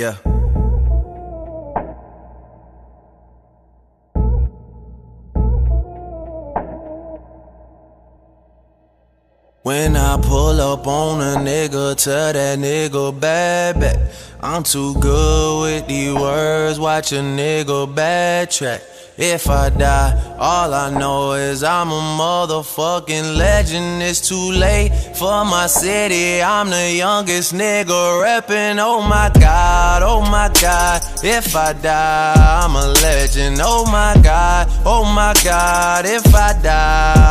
Yeah. When I pull up on a nigga, tell that nigga bad back. I'm too good with these words, watch a nigga backtrack. If I die, all I know is I'm a motherfucking legend. It's too late for my city. I'm the youngest nigga reppin'. Oh my god, oh my god. If I die, I'm a legend. Oh my god, oh my god. If I die,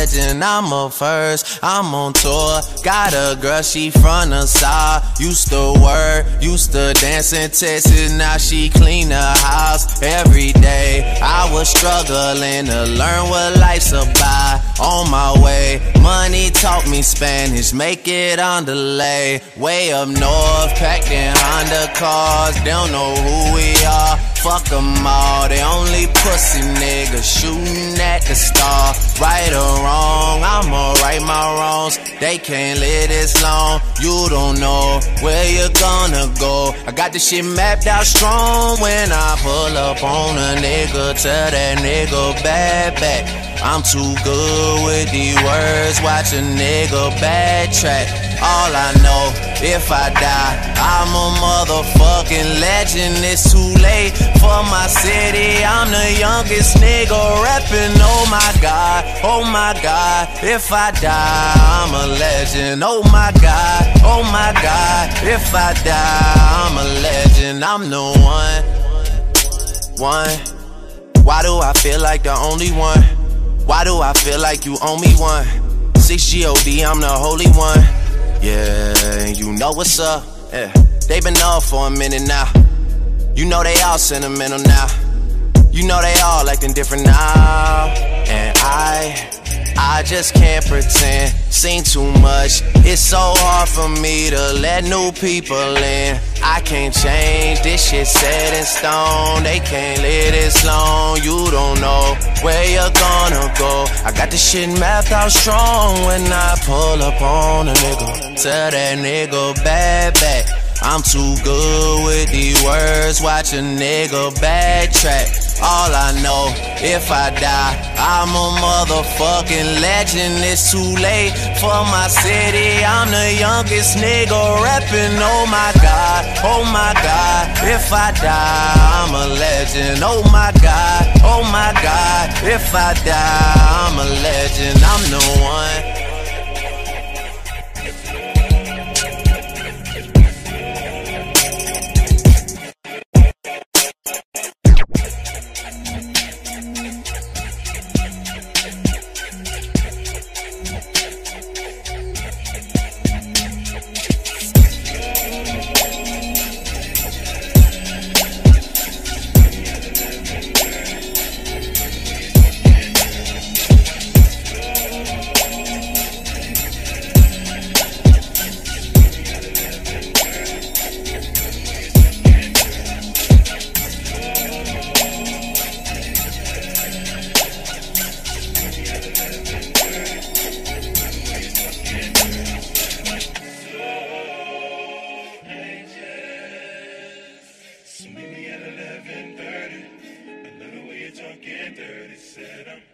legend. I'm a first, I'm on tour. Got a girl, she from the south. Used to work, used to dance in Texas. Now she clean the house every day. I was struggling to learn what life's about. On my way, money taught me Spanish, make it on delay. Way up north, packed in Honda cars, don't know who we are. Fuck them all, they only pussy niggas shooting at the star. Right or wrong, I'ma right my wrongs. They can't live this long, you don't know where you're gonna go. I got this shit mapped out strong when I pull up on a nigga, tell that nigga bad back. I'm too good with these words, watch a nigga backtrack. All I know, if I die, I'm a motherfucking legend. It's too late for my city. I'm the youngest nigga reppin'. Oh my god, oh my god. If I die, I'm a legend. Oh my god, oh my god. If I die, I'm a legend. I'm the one, one. Why do I feel like the only one? Why do I feel like you owe me one? 6 GOD, I'm the holy one. Yeah, you know what's up. Yeah. They been up for a minute now. You know they all sentimental now. You know they all acting different now. And I, I just can't pretend. Seen too much. It's so hard for me to let new people in. I can't change. This shit set in stone. They can't live this long. You don't know where you're gonna go. I got this shit mapped out strong when I pull up on a nigga. Tell that nigga bad back. I'm too good with these words, watch a nigga backtrack. All I know, if I die, I'm a motherfucking legend. It's too late for my city. I'm the youngest nigga rapping. Oh my god, oh my god. If I die, I'm a legend. Oh my god, oh my god. If I die, I'm a legend. I'm the one. So meet me at 11:30. A the way drunk and dirty. Said I'm